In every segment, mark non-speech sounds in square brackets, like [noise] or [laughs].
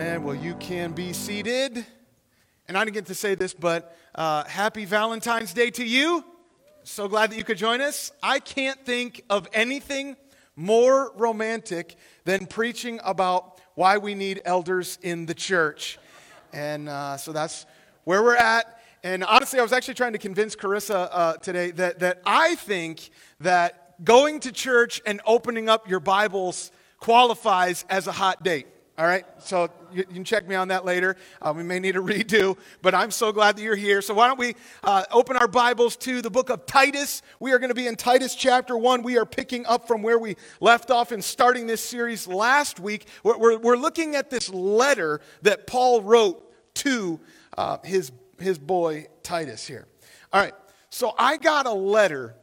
Amen. Well, you can be seated. And I didn't get to say this, but uh, happy Valentine's Day to you. So glad that you could join us. I can't think of anything more romantic than preaching about why we need elders in the church. And uh, so that's where we're at. And honestly, I was actually trying to convince Carissa uh, today that, that I think that going to church and opening up your Bibles qualifies as a hot date. All right, so you, can check me on that later. Uh, we may need a redo, but I'm so glad that you're here. So, why don't we uh, open our Bibles to the book of Titus? We are going to be in Titus chapter 1. We are picking up from where we left off and starting this series last week. We're, we're, we're looking at this letter that Paul wrote to uh, his, his boy Titus here. All right, so I got a letter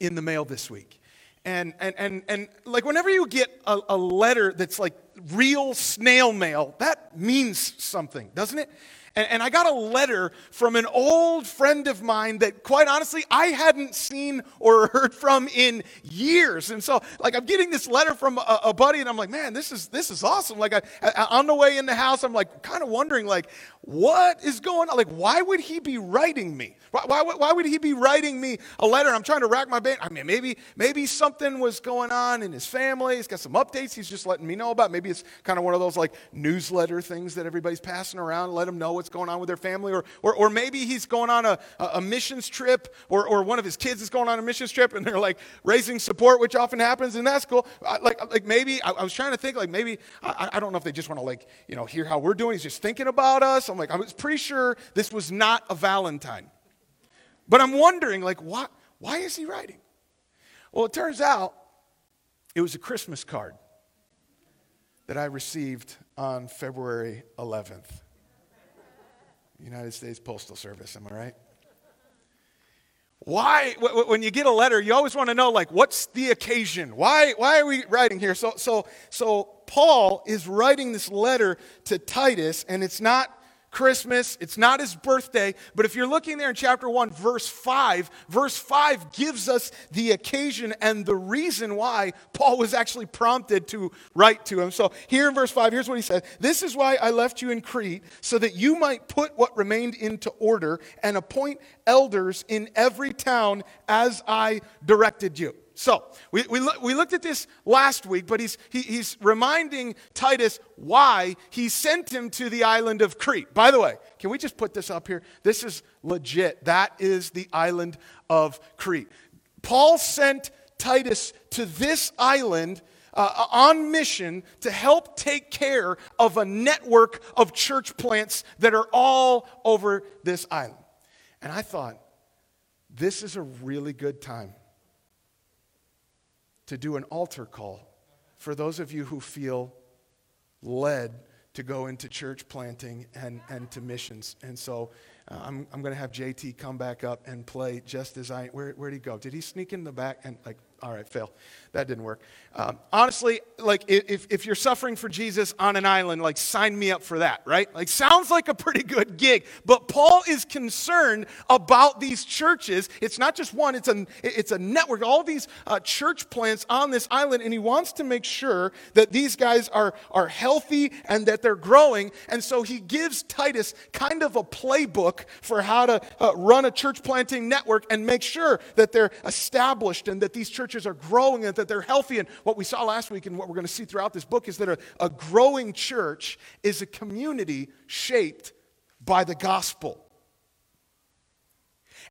in the mail this week. And, and, and, and like whenever you get a, a letter that's like real snail mail, that means something, doesn't it? And, and, I got a letter from an old friend of mine that, quite honestly, I hadn't seen or [laughs] heard from in years. And so, like, I'm getting this letter from a, a buddy, and I'm like, man, this is this is awesome. Like, I, I, on the way in the house, I'm like, kind of wondering, like, what is going on? Like, why would he be writing me? Why, why, why would he be writing me a letter? I'm trying to rack my brain. I mean, maybe maybe something was going on in his family. He's got some updates. He's just letting me know about. Maybe it's kind of one of those like newsletter things that everybody's passing around. Let him know what's going on with their family, or, or, or maybe he's going on a, a missions trip, or, or one of his kids is going on a missions trip, and they're like raising support, which often happens, and that's cool. Like, like maybe, I, I was trying to think, like maybe, I, I don't know if they just want to like, you know, hear how we're doing. He's just thinking about us. I'm like, I was pretty sure this was not a Valentine. But I'm wondering, like, what, why is he writing? Well, it turns out it was a Christmas card that I received on February 11th. United States Postal Service, am I right? Why, when you get a letter, you always want to know, like, what's the occasion? Why, why are we writing here? So, so, so Paul is writing this letter to Titus, and it's not Christmas. It's not his birthday. But if you're looking there in chapter 1, verse 5, verse 5 gives us the occasion and the reason why Paul was actually prompted to write to him. So here in verse 5, here's what he said This is why I left you in Crete, so that you might put what remained into order and appoint elders in every town as I directed you. So, we, we, we looked at this last week, but he's, he, he's reminding Titus why he sent him to the island of Crete. By the way, can we just put this up here? This is legit. That is the island of Crete. Paul sent Titus to this island uh, on mission to help take care of a network of church plants that are all over this island. And I thought, this is a really good time to do an altar call for those of you who feel led to go into church planting and, and to missions. And so uh, I'm, I'm going to have JT come back up and play just as I. Where, where'd he go? Did he sneak in the back? And like, all right, fail. That didn't work. Um, honestly, like if, if you're suffering for Jesus on an island, like sign me up for that, right? Like sounds like a pretty good gig. But Paul is concerned about these churches. It's not just one, it's a, it's a network, all these uh, church plants on this island. And he wants to make sure that these guys are, are healthy and that they're growing. And so he gives Titus kind of a playbook for how to uh, run a church planting network and make sure that they're established and that these churches churches are growing and that they're healthy. And what we saw last week and what we're going to see throughout this book is that a, a growing church is a community shaped by the gospel.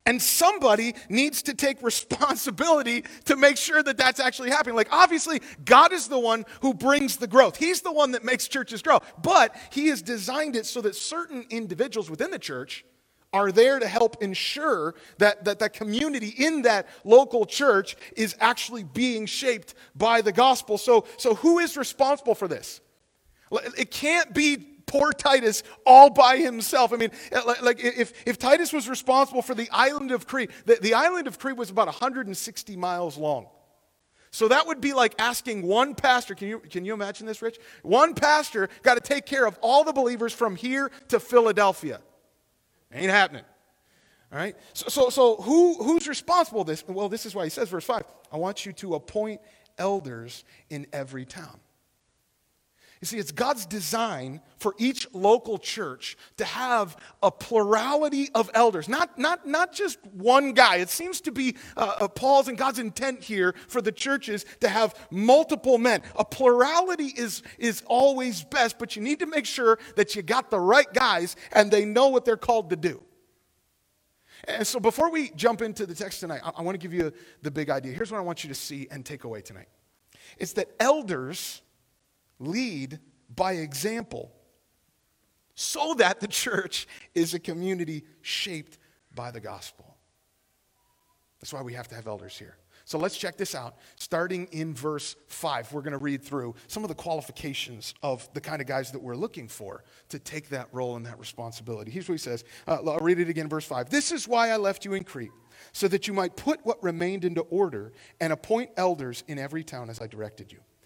And somebody needs to take responsibility to make sure that that's actually happening. Like, obviously, God is the one who brings the growth. He's the one that makes churches grow. But He has designed it so that certain individuals within the church are there to help ensure that, that that community in that local church is actually being shaped by the gospel. So, so who is responsible for this? It can't be poor Titus all by himself. I mean, uh, like if, if Titus was responsible for the island of Crete, the, the island of Crete was about 160 miles long. So that would be like asking one pastor, can you, can you imagine this, Rich? One pastor got to take care of all the believers from here to Philadelphia. Ain't happening. All right? So, so, so who, who's responsible this? Well, this is why he says, verse 5, I want you to appoint elders in every town. You see, it's God's design for each local church to have a plurality of elders, not, not, not just one guy. It seems to be uh, uh, Paul's and God's intent here for the churches to have multiple men. A plurality is, is always best, but you need to make sure that you got the right guys and they know what they're called to do. And so before we jump into the text tonight, I, I want to give you the big idea. Here's what I want you to see and take away tonight it's that elders lead by example so that the church is a community shaped by the gospel. That's why we have to have elders here. So let's check this out. Starting in verse 5, we're going to read through some of the qualifications of the kind of guys that we're looking for to take that role and that responsibility. Here's what he says. Uh, I'll read it again, verse 5. This is why I left you in Crete, so that you might put what remained into order and appoint elders in every town as I directed you.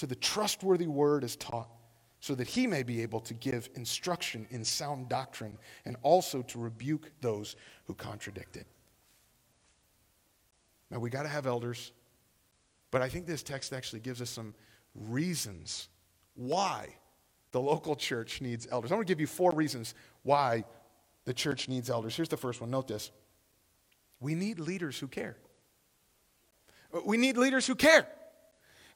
to the trustworthy word as taught, so that he may be able to give instruction in sound doctrine and also to rebuke those who contradict it. Now, we got to have elders, but I think this text actually gives us some reasons why the local church needs elders. I'm going to give you four reasons why the church needs elders. Here's the first one. Note this. We need leaders who care. We need leaders who care.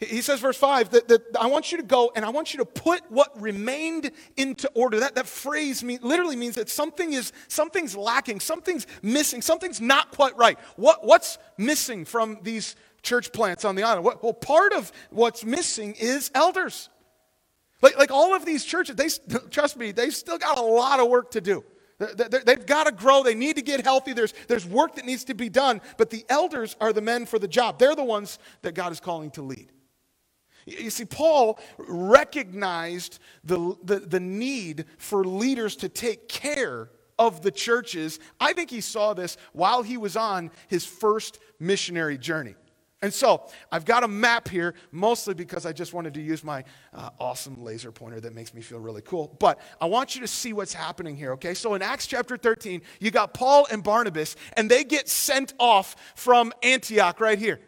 He says, verse 5, that, that, I want you to go and I want you to put what remained into order. That, that phrase mean, literally means that something is, something's lacking, something's missing, something's not quite right. What, what's missing from these church plants on the island? What, well, part of what's missing is elders. Like, like all of these churches, they, [laughs] trust me, they've still got a lot of work to do. They've got to grow. They need to get healthy. There's, there's work that needs to be done. But the elders are the men for the job. They're the ones that God is calling to lead. You see, Paul recognized the, the, the, need for leaders to take care of the churches. I think he saw this while he was on his first missionary journey. And so I've got a map here, mostly because I just wanted to use my uh, awesome laser pointer that makes me feel really cool. But I want you to see what's happening here, okay? So in Acts chapter 13, you got Paul and Barnabas, and they get sent off from Antioch right here.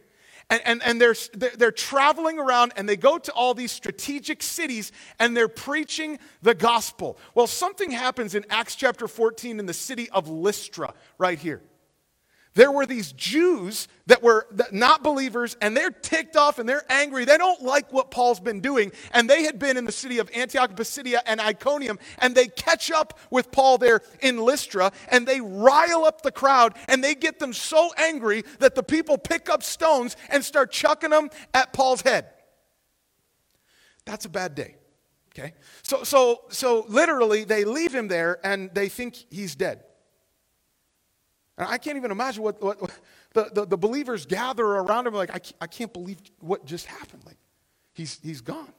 And, and, and they're, they're traveling around and they go to all these strategic cities and they're preaching the gospel. Well, something happens in Acts chapter 14 in the city of Lystra, right here there were these Jews that were not believers and they're ticked off and they're angry. They don't like what Paul's been doing. And they had been in the city of Antioch, Pisidia, and Iconium. And they catch up with Paul there in Lystra and they rile up the crowd and they get them so angry that the people pick up stones and start chucking them at Paul's head. That's a bad day. Okay? So, so, so literally, they leave him there and they think he's dead. And I can't even imagine what, what, what the, the, the, believers gather around him like, I, I can't believe what just happened. Like, he's, he's gone.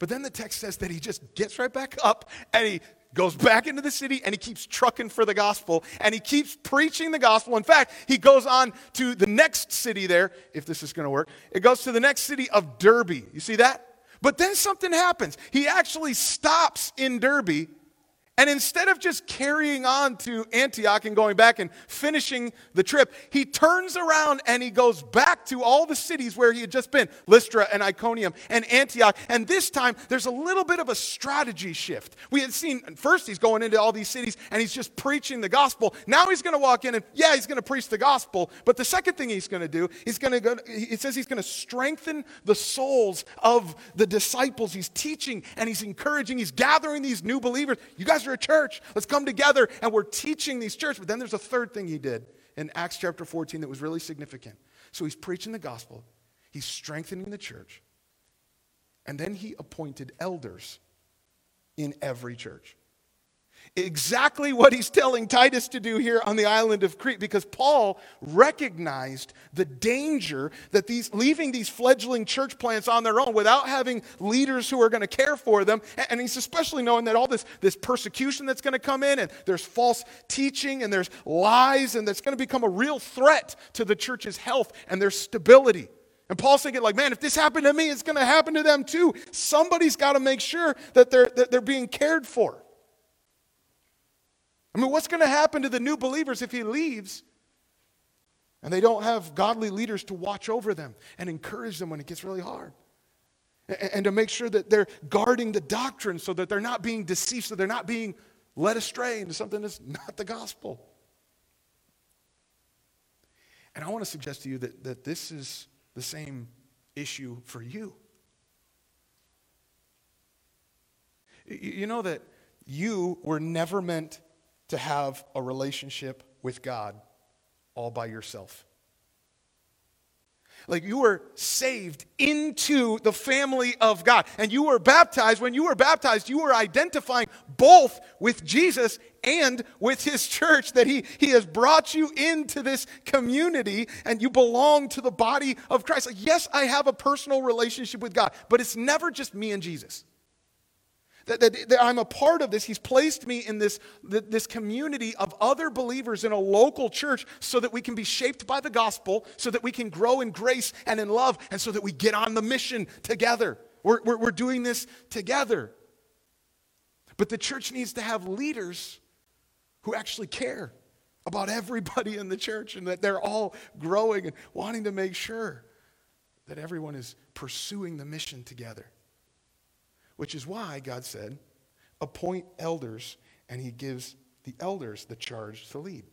But then the text says that he just gets right back up and he goes back into the city and he keeps trucking for the gospel and he keeps preaching the gospel. In fact, he goes on to the next city there, if this is going to work. It goes to the next city of Derbe. You see that? But then something happens. He actually stops in Derbe and instead of just carrying on to Antioch and going back and finishing the trip, he turns around and he goes back to all the cities where he had just been Lystra and Iconium and Antioch. And this time, there's a little bit of a strategy shift. We had seen, first, he's going into all these cities and he's just preaching the gospel. Now he's going to walk in and, yeah, he's going to preach the gospel. But the second thing he's going to do, he's going to go, he says he's going to strengthen the souls of the disciples. He's teaching and he's encouraging, he's gathering these new believers. You guys a church. Let's come together. And we're teaching these church. But then there's a third thing he did in Acts chapter 14 that was really significant. So he's preaching the gospel, he's strengthening the church, and then he appointed elders in every church. Exactly what he's telling Titus to do here on the island of Crete because Paul recognized the danger that these leaving these fledgling church plants on their own without having leaders who are going to care for them and he's especially knowing that all this this persecution that's going to come in and there's false teaching and there's lies and that's going to become a real threat to the church's health and their stability. And Paul's thinking, like, man, if this happened to me, it's going to happen to them too. Somebody's got to make sure that they're, that they're being cared for. I mean, what's going to happen to the new believers if he leaves and they don't have godly leaders to watch over them and encourage them when it gets really hard? And to make sure that they're guarding the doctrine so that they're not being deceived, so they're not being led astray into something that's not the gospel. And I want to suggest to you that, that this is the same issue for you. You know that you were never meant to have a relationship with God all by yourself. Like you were saved into the family of God. And you were baptized. When you were baptized, you were identifying both with Jesus and with his church, that he, he has brought you into this community and you belong to the body of Christ. Like, yes, I have a personal relationship with God, but it's never just me and Jesus. That, that, that, I'm a part of this. He's placed me in this, this community of other believers in a local church so that we can be shaped by the gospel, so that we can grow in grace and in love, and so that we get on the mission together. We're, we're, we're doing this together. But the church needs to have leaders who actually care about everybody in the church and that they're all growing and wanting to make sure that everyone is pursuing the mission together. Which is why God said, appoint elders, and he gives the elders the charge to lead.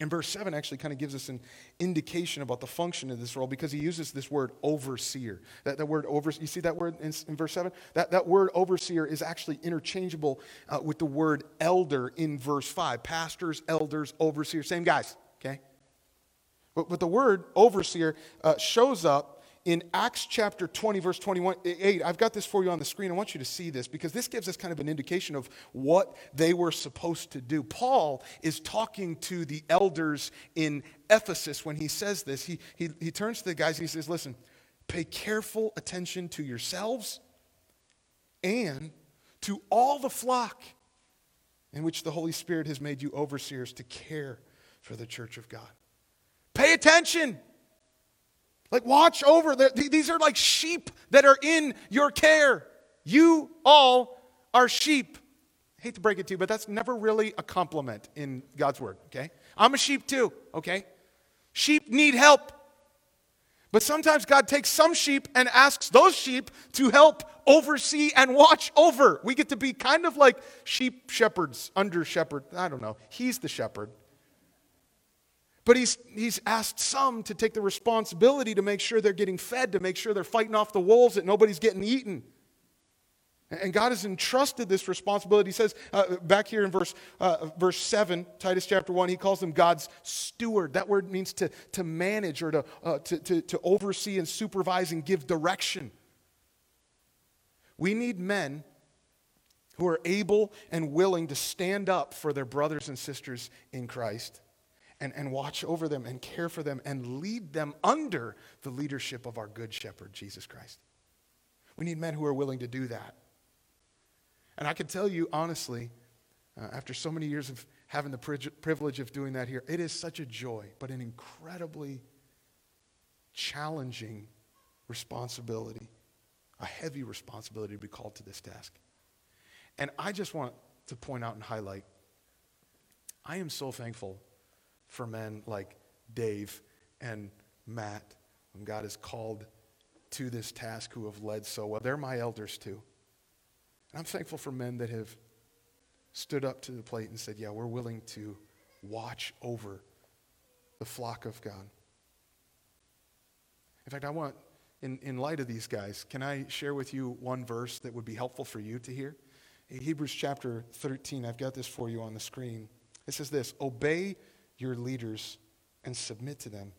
And verse 7 actually kind of gives us an indication about the function of this role because he uses this word overseer. That, that word over, you see that word in, in verse 7? That, that word overseer is actually interchangeable uh, with the word elder in verse 5. Pastors, elders, overseers, same guys, okay? But, but the word overseer uh, shows up in Acts chapter 20, verse 21, 8, I've got this for you on the screen. I want you to see this because this gives us kind of an indication of what they were supposed to do. Paul is talking to the elders in Ephesus when he says this. He, he, he turns to the guys and he says, Listen, pay careful attention to yourselves and to all the flock in which the Holy Spirit has made you overseers to care for the church of God. Pay attention. Like, watch over. These are like sheep that are in your care. You all are sheep. I hate to break it to you, but that's never really a compliment in God's word, okay? I'm a sheep too, okay? Sheep need help. But sometimes God takes some sheep and asks those sheep to help oversee and watch over. We get to be kind of like sheep shepherds, under shepherd. I don't know. He's the shepherd. But he's, he's asked some to take the responsibility to make sure they're getting fed, to make sure they're fighting off the wolves, that nobody's getting eaten. And God has entrusted this responsibility. He says uh, back here in verse, uh, verse 7, Titus chapter 1, he calls them God's steward. That word means to, to manage or to, uh, to, to, to oversee and supervise and give direction. We need men who are able and willing to stand up for their brothers and sisters in Christ and, and watch over them and care for them and lead them under the leadership of our good shepherd, Jesus Christ. We need men who are willing to do that. And I can tell you honestly, uh, after so many years of having the privilege of doing that here, it is such a joy, but an incredibly challenging responsibility, a heavy responsibility to be called to this task. And I just want to point out and highlight I am so thankful for men like Dave and Matt, when God has called to this task who have led so well. They're my elders too. And I'm thankful for men that have stood up to the plate and said, Yeah, we're willing to watch over the flock of God. In fact, I want, in, in light of these guys, can I share with you one verse that would be helpful for you to hear? In Hebrews chapter 13, I've got this for you on the screen. It says this Obey your leaders and submit to them,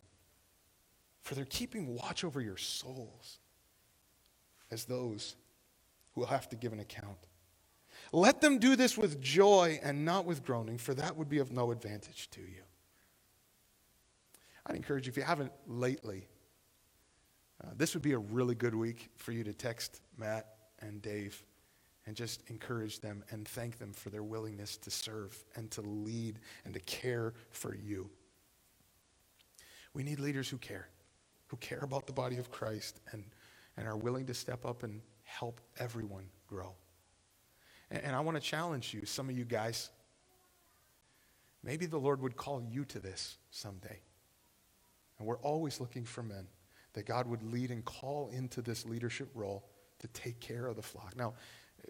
for they're keeping watch over your souls as those who will have to give an account. Let them do this with joy and not with groaning, for that would be of no advantage to you. I'd encourage you, if you haven't lately, uh, this would be a really good week for you to text Matt and Dave and just encourage them and thank them for their willingness to serve and to lead and to care for you. We need leaders who care, who care about the body of Christ and, and are willing to step up and help everyone grow. And, and I want to challenge you, some of you guys, maybe the Lord would call you to this someday. And we're always looking for men that God would lead and call into this leadership role to take care of the flock. Now,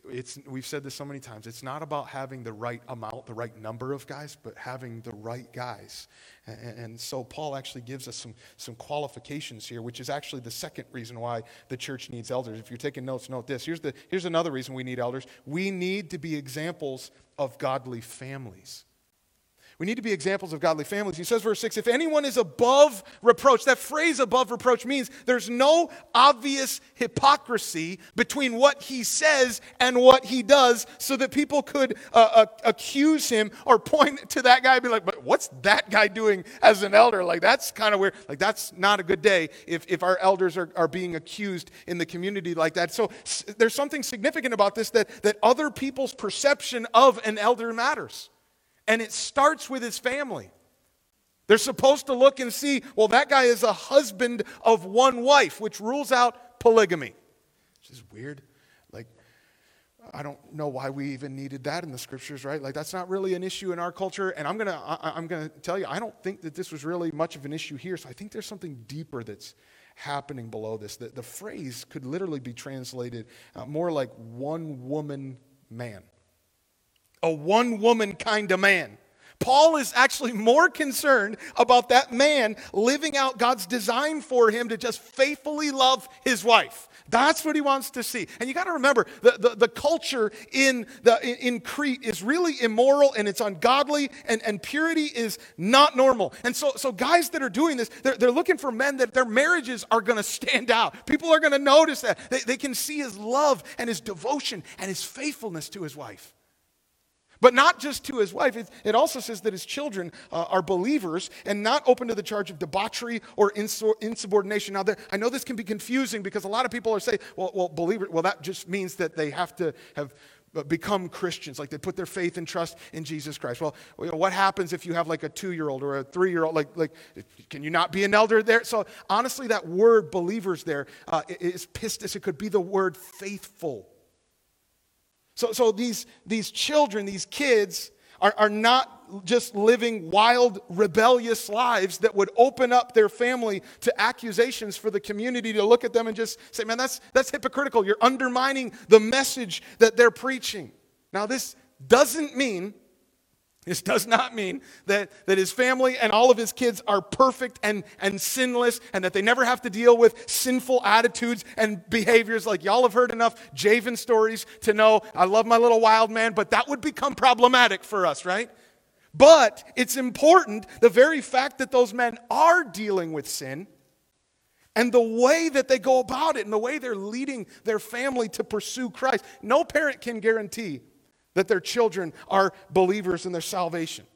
it's, we've said this so many times. It's not about having the right amount, the right number of guys, but having the right guys. And, and, so Paul actually gives us some, some qualifications here, which is actually the second reason why the church needs elders. If you're taking notes, note this. Here's, the, here's another reason we need elders. We need to be examples of godly families. We need to be examples of godly families. He says, verse 6 if anyone is above reproach, that phrase above reproach means there's no obvious hypocrisy between what he says and what he does, so that people could uh, uh, accuse him or point to that guy and be like, but what's that guy doing as an elder? Like, that's kind of weird. Like, that's not a good day if, if our elders are, are being accused in the community like that. So s- there's something significant about this that, that other people's perception of an elder matters. And it starts with his family. They're supposed to look and see, well, that guy is a husband of one wife, which rules out polygamy. Which is weird. Like, I don't know why we even needed that in the scriptures, right? Like, that's not really an issue in our culture. And I'm going to I'm going to tell you, I don't think that this was really much of an issue here. So I think there's something deeper that's happening below this. The, the phrase could literally be translated uh, more like one woman man a one woman kind of man. Paul is actually more concerned about that man living out God's design for him to just faithfully love his wife. That's what he wants to see. And you got to remember, the, the, the, culture in, the, in Crete is really immoral and it's ungodly, and, and purity is not normal. And so, so guys that are doing this, they're, they're looking for men that their marriages are going to stand out. People are going to notice that. They, they can see his love and his devotion and his faithfulness to his wife. But not just to his wife. It, it also says that his children uh, are believers and not open to the charge of debauchery or insubordination. Now, there, I know this can be confusing because a lot of people are saying, well, well, believer, well, that just means that they have to have uh, become Christians, like they put their faith and trust in Jesus Christ. Well, what happens if you have like a two-year-old or a three-year-old? Like, like, can you not be an elder there? So honestly, that word "believers" there uh, is pistis. It could be the word "faithful." So, so these, these children, these kids, are, are not just living wild, rebellious lives that would open up their family to accusations for the community to look at them and just say, man, that's, that's hypocritical. You're undermining the message that they're preaching. Now, this doesn't mean this does not mean that, that his family and all of his kids are perfect and, and sinless and that they never have to deal with sinful attitudes and behaviors. Like, y'all have heard enough Javen stories to know I love my little wild man, but that would become problematic for us, right? But it's important the very fact that those men are dealing with sin and the way that they go about it and the way they're leading their family to pursue Christ. No parent can guarantee that their children are believers in their salvation.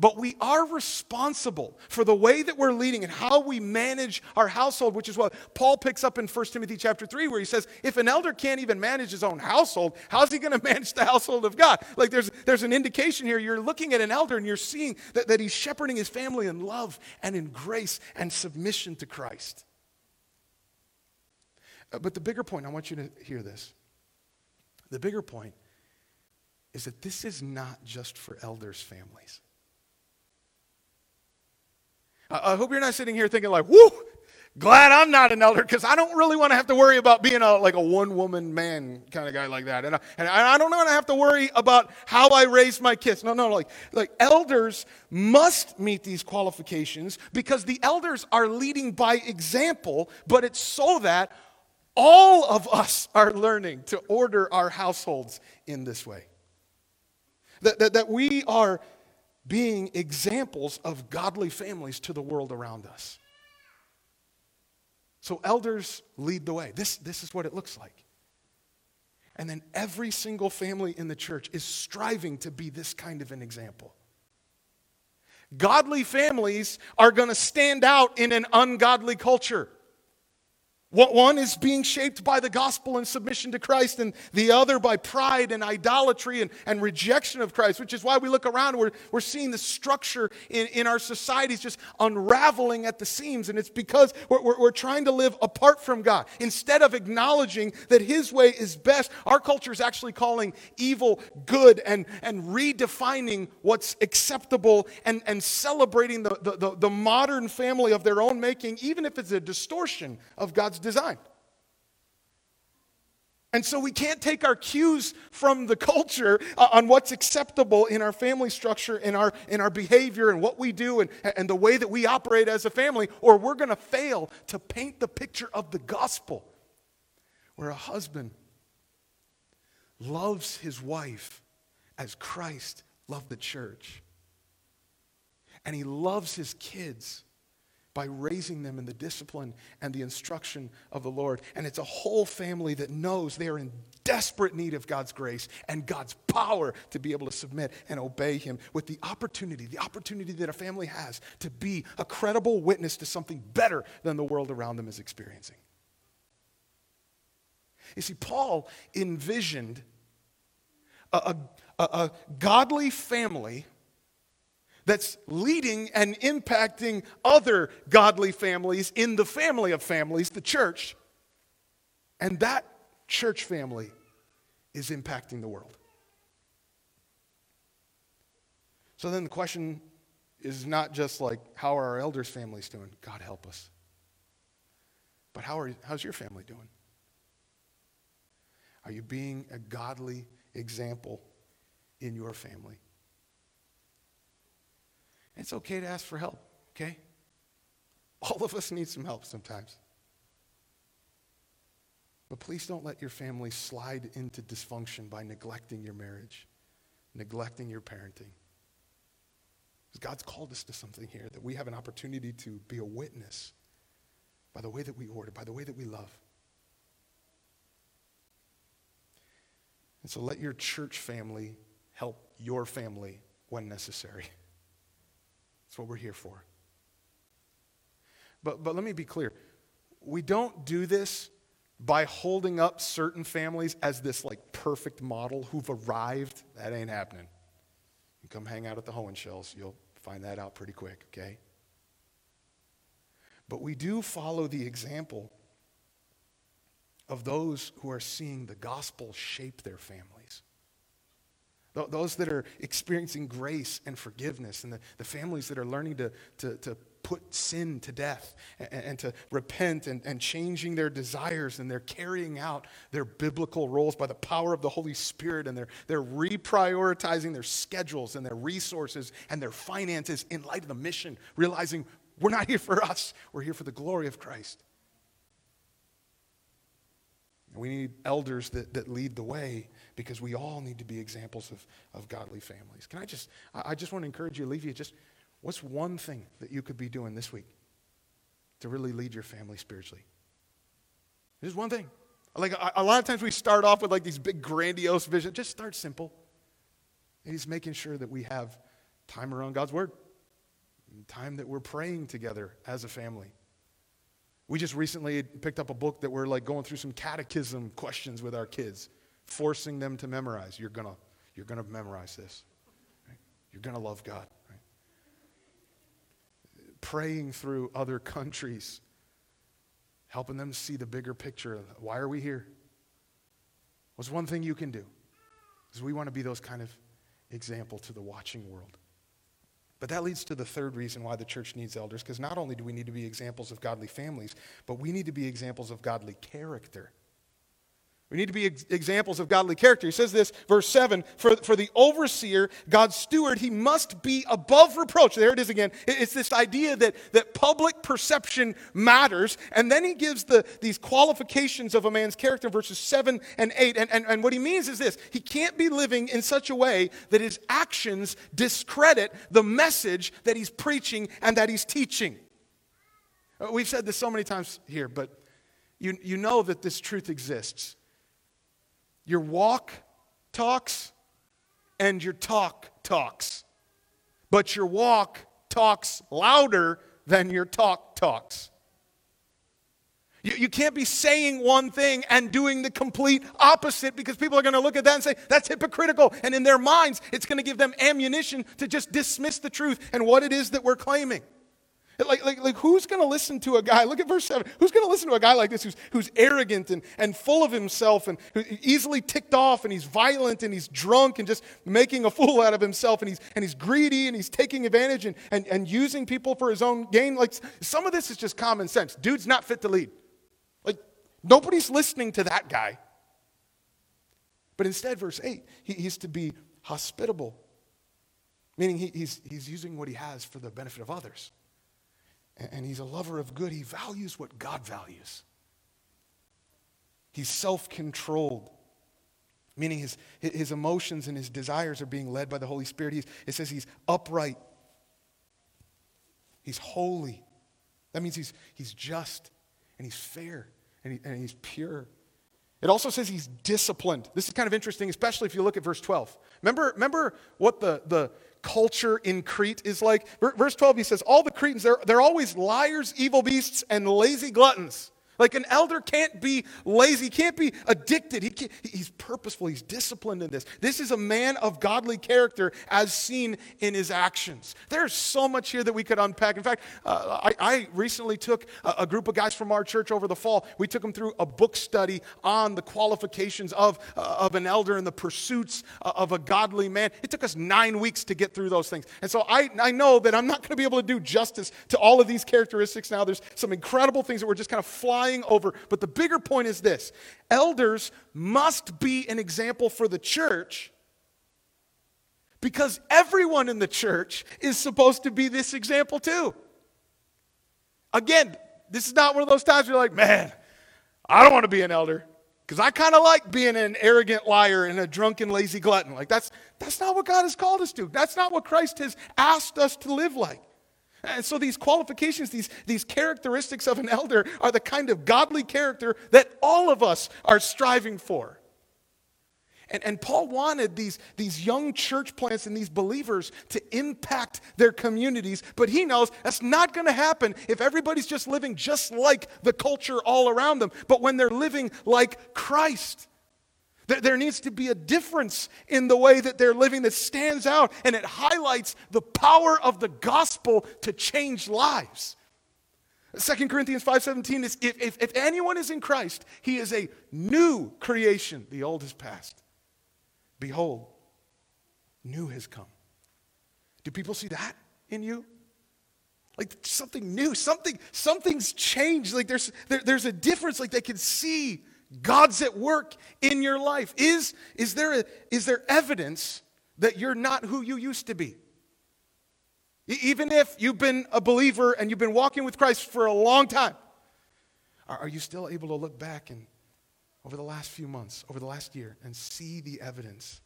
But we are responsible for the way that we're leading and how we manage our household, which is what Paul picks up in 1 Timothy chapter 3, where he says, if an elder can't even manage his own household, how's he going [laughs] to manage the household of God? Like there's, there's an indication here. You're looking at an elder and you're seeing that, that he's shepherding his family in love and in grace and submission to Christ. Uh, but the bigger point, I want you to hear this. The bigger point is that this is not just for elders' families. I, I hope you're not sitting here thinking like, whoo, glad I'm not an elder because I don't really want to have to worry about being a, like a one woman man kind of guy like that. And I, and I don't want to have to worry about how I raise my kids. No, no, like, like elders must meet these qualifications because the elders are leading by example, but it's so that all of us are learning to order our households in this way. That, that, that we are being examples of godly families to the world around us. So, elders lead the way. This, this is what it looks like. And then every single family in the church is striving to be this kind of an example. Godly families are going to stand out in an ungodly culture. One is being shaped by the gospel and submission to Christ, and the other by pride and idolatry and, and rejection of Christ, which is why we look around and we're, we're seeing the structure in, in our societies just unraveling at the seams. And it's because we're, we're, we're trying to live apart from God. Instead of acknowledging that His way is best, our culture is actually calling evil good and, and redefining what's acceptable and, and celebrating the, the, the, the modern family of their own making, even if it's a distortion of God's God's design. And so we can't take our cues from the culture uh, on what's acceptable in our family structure, in our, in our behavior, and what we do, and, and the way that we operate as a family, or we're going to fail to paint the picture of the gospel where a husband loves his wife as Christ loved the church. And he loves his kids by raising them in the discipline and the instruction of the Lord. And it's a whole family that knows they are in desperate need of God's grace and God's power to be able to submit and obey Him with the opportunity, the opportunity that a family has to be a credible witness to something better than the world around them is experiencing. You see, Paul envisioned a, a, a godly family that's leading and impacting other godly families in the family of families, the church. And that church family is impacting the world. So then the question is not just like, how are our elders' families doing? God help us. But how are, how's your family doing? Are you being a godly example in your family? It's okay to ask for help, okay? All of us need some help sometimes. But please don't let your family slide into dysfunction by neglecting your marriage, neglecting your parenting. Because God's called us to something here that we have an opportunity to be a witness by the way that we order, by the way that we love. And so let your church family help your family when necessary. [laughs] That's what we're here for. But, but let me be clear we don't do this by holding up certain families as this like perfect model who've arrived. That ain't happening. You come hang out at the Hohenschiels, you'll find that out pretty quick, okay? But we do follow the example of those who are seeing the gospel shape their families. Those that are experiencing grace and forgiveness, and the, the families that are learning to, to, to put sin to death and, and, to repent and, and changing their desires, and they're carrying out their biblical roles by the power of the Holy Spirit, and they're, they're reprioritizing their schedules and their resources and their finances in light of the mission, realizing we're not here for us, we're here for the glory of Christ. We need elders that, that lead the way because we all need to be examples of, of godly families. Can I just, I just want to encourage you, you just, what's one thing that you could be doing this week to really lead your family spiritually? Just one thing. Like a, a lot of times we start off with like these big grandiose visions. Just start simple. And he's making sure that we have time around God's word, time that we're praying together as a family. We just recently picked up a book that we're like going through some catechism questions with our kids, forcing them to memorize. You're gonna, you're gonna memorize this. Right? You're gonna love God. Right? Praying through other countries, helping them see the bigger picture. Why are we here? What's one thing you can do? Because we want to be those kind of example to the watching world. But that leads to the third reason why the church needs elders, because not only do we need to be examples of godly families, but we need to be examples of godly character. We need to be ex- examples of godly character. He says this, verse 7 for, for the overseer, God's steward, he must be above reproach. There it is again. It's this idea that, that public perception matters. And then he gives the, these qualifications of a man's character verses 7 and 8. And, and, and what he means is this he can't be living in such a way that his actions discredit the message that he's preaching and that he's teaching. Uh, we've said this so many times here, but you, you know that this truth exists Your walk talks and your talk talks. But your walk talks louder than your talk talks. You, you can't be saying one thing and doing the complete opposite because people are going to look at that and say, that's hypocritical. And in their minds, it's going to give them ammunition to just dismiss the truth and what it is that we're claiming. Like, like, like who's going to listen to a guy? Look at verse 7. Who's going to listen to a guy like this who's, who's arrogant and, and full of himself and easily ticked off and he's violent and he's drunk and just making a fool out of himself and he's, and he's greedy and he's taking advantage and, and, and using people for his own gain? Like some of this is just common sense. Dude's not fit to lead. Like nobody's listening to that guy. But instead, verse 8, he, he's to be hospitable, meaning he, he's, he's using what he has for the benefit of others and he's a lover of good. He values what God values. He's self controlled, meaning his, his emotions and his desires are being led by the Holy Spirit. He's, it says he's upright, he's holy. That means he's, he's just and he's fair and, he, and he's pure. It also says he's disciplined. This is kind of interesting, especially if you look at verse 12. Remember, remember what the, the, culture in Crete is like. Verse 12, he says, All the Cretans, they're, they're always liars, evil beasts, and lazy gluttons. Like an elder can't be lazy, can't be addicted. He can't, he's purposeful, he's disciplined in this. This is a man of godly character as seen in his actions. There's so much here that we could unpack. In fact, uh, I, I, recently took a, a, group of guys from our church over the fall. We took them through a book study on the qualifications of, uh, of an elder and the pursuits uh, of a godly man. It took us nine weeks to get through those things. And so I, I know that I'm not going to be able to do justice to all of these characteristics now. There's some incredible things that we're just kind of flying flying over. But the bigger point is this elders must be an example for the church because everyone in the church is supposed to be this example too. Again, this is not one of those times where you're like, man, I don't want to be an elder because I kind of like being an arrogant liar and a drunken, lazy glutton. Like, that's, that's not what God has called us to. That's not what Christ has asked us to live like. And so these qualifications, these, these characteristics of an elder are the kind of godly character that all of us are striving for. And, and Paul wanted these, these young church plants and these believers to impact their communities, but he knows that's not going to happen if everybody's just living just like the culture all around them, but when they're living like Christ. There needs to be a difference in the way that they're living that stands out and it highlights the power of the gospel to change lives. 2 Corinthians 5:17 is if, if, if anyone is in Christ, he is a new creation. The old has passed. Behold, new has come. Do people see that in you? Like something new, something, something's changed. Like there's there, there's a difference. Like they can see God's at work in your life. Is, is, there, a, is there evidence that you're not who you used to be? Even if you've been a believer and you've been walking with Christ for a long time, are, you still able to look back and over the last few months, over the last year, and see the evidence?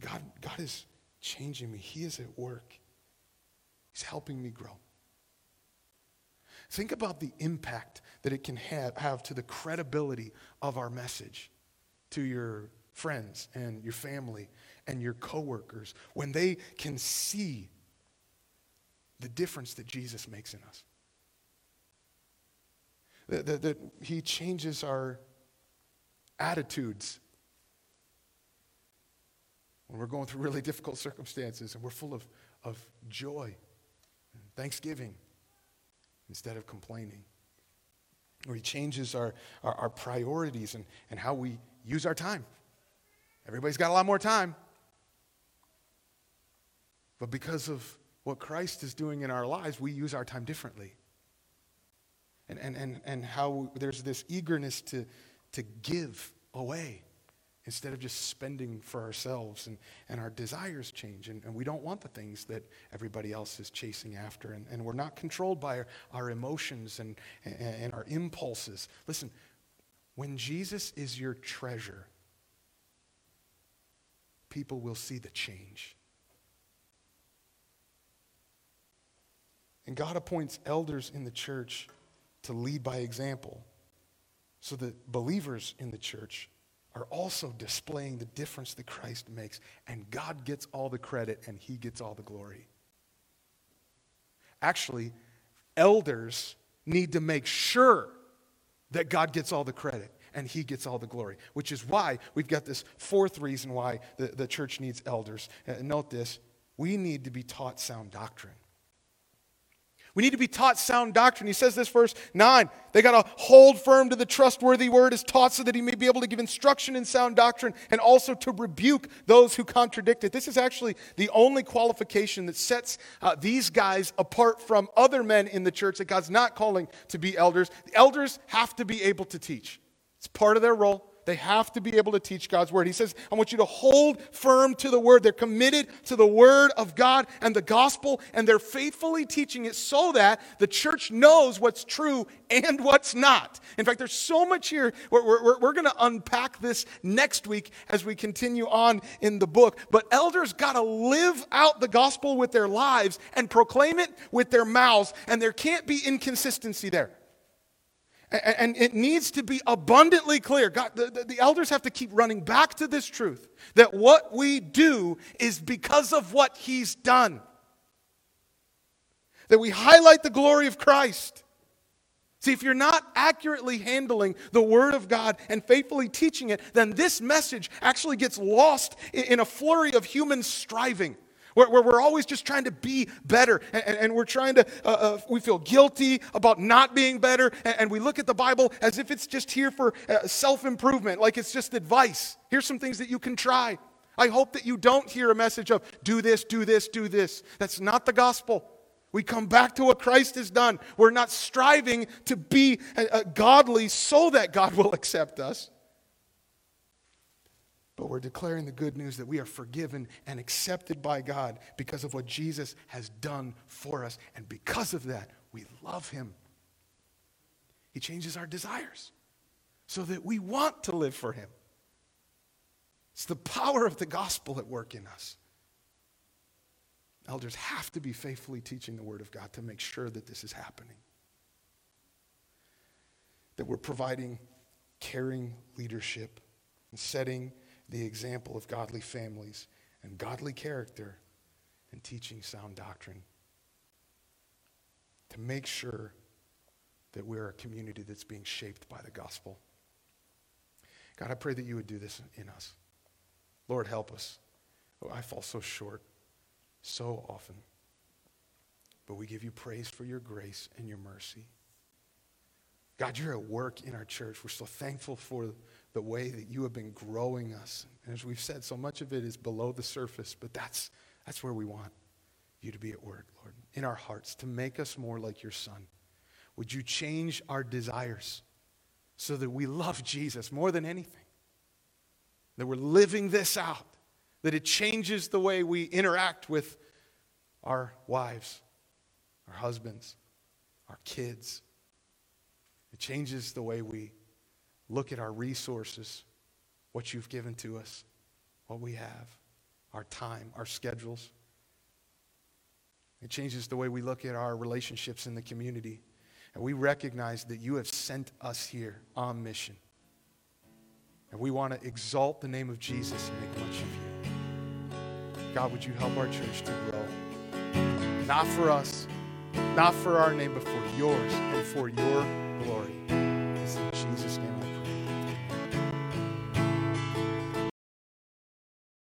God, God is changing me. He is at work. He's helping me grow. Think about the impact that it can have, have to the credibility of our message to your friends and your family and your coworkers when they can see the difference that Jesus makes in us. That, that, that he changes our attitudes when we're going through really [laughs] difficult circumstances and we're full of, of joy and thanksgiving instead of complaining. Or he changes our, our, our, priorities and, and how we use our time. Everybody's got a lot more time. But because of what Christ is doing in our lives, we use our time differently. And, and, and, and how there's this eagerness to, to give away instead of just spending for ourselves and, and our desires change. And, and we don't want the things that everybody else is chasing after. And, and we're not controlled by our, our emotions and, and, and our impulses. Listen when jesus is your treasure people will see the change. And god appoints elders in the church to lead by example so that believers in the church are also displaying the difference that Christ makes. And God gets all the credit and he gets all the glory. Actually, elders need to make sure that God gets all the credit and he gets all the glory, which is why we've got this fourth reason why the, the church needs elders. Uh, note this we need to be taught sound doctrine. We need to be taught sound doctrine. He says this verse 9. They got to hold firm to the trustworthy word as taught so that he may be able to give instruction in sound doctrine and also to rebuke those who contradict it. This is actually the only qualification that sets uh, these guys apart from other men in the church that God's not calling to be elders. The elders have to be able to teach, it's part of their role. They have to be able to teach God's word. He says, I want you to hold firm to the word. They're committed to the word of God and the gospel, and they're faithfully teaching it so that the church knows what's true and what's not. In fact, there's so much here. We're, we're, we're going to unpack this next week as we continue on in the book. But elders got to live out the gospel with their lives and proclaim it with their mouths, and there can't be inconsistency there. And it needs to be abundantly clear. God, the, the, the, elders have to keep running back to this truth that what we do is because of what He's done. That we highlight the glory of Christ. See, if you're not accurately handling the Word of God and faithfully teaching it, then this message actually gets lost in a flurry of human striving. Where, where, we're always just trying to be better and, and we're trying to, uh, uh, we feel guilty about not being better and, and, we look at the Bible as if it's just here for uh, self improvement, like it's just advice. Here's some things that you can try. I hope that you don't hear a message of do this, do this, do this. That's not the gospel. We come back to what Christ has done. We're not striving to be uh, uh, godly so that God will [laughs] accept us but we're declaring the good news that we are forgiven and accepted by God because of what Jesus has done for us. And because of that, we love him. He changes our desires so that we want to live for him. It's the power of the gospel at work in us. Elders have to be faithfully teaching the Word of God to make sure that this is happening. That we're providing caring leadership and setting the example of godly families and godly character and teaching sound doctrine. To make sure that we're a community that's being shaped by the gospel. God, I pray that you would do this in us. Lord, help us. Oh, I fall so short so often. But we give you praise for your grace and your mercy. God, you're at work in our church. We're so thankful for the way that you have been growing us. And as we've said, so much of it is below the surface, but that's, that's where we want you to be at work, Lord, in our hearts, to make us more like your Son. Would you change our desires so that we love Jesus more than anything? That we're living this out, that it changes the way we interact with our wives, our husbands, our kids. It changes the way we look at our resources, what you've given to us, what we have, our time, our schedules. It changes the way we look at our relationships in the community. And we recognize that you have sent us here on mission. And we want to exalt the name of Jesus and make much of you. God, would you help our church to grow? Not for us, not for our name, but for yours and for your glory.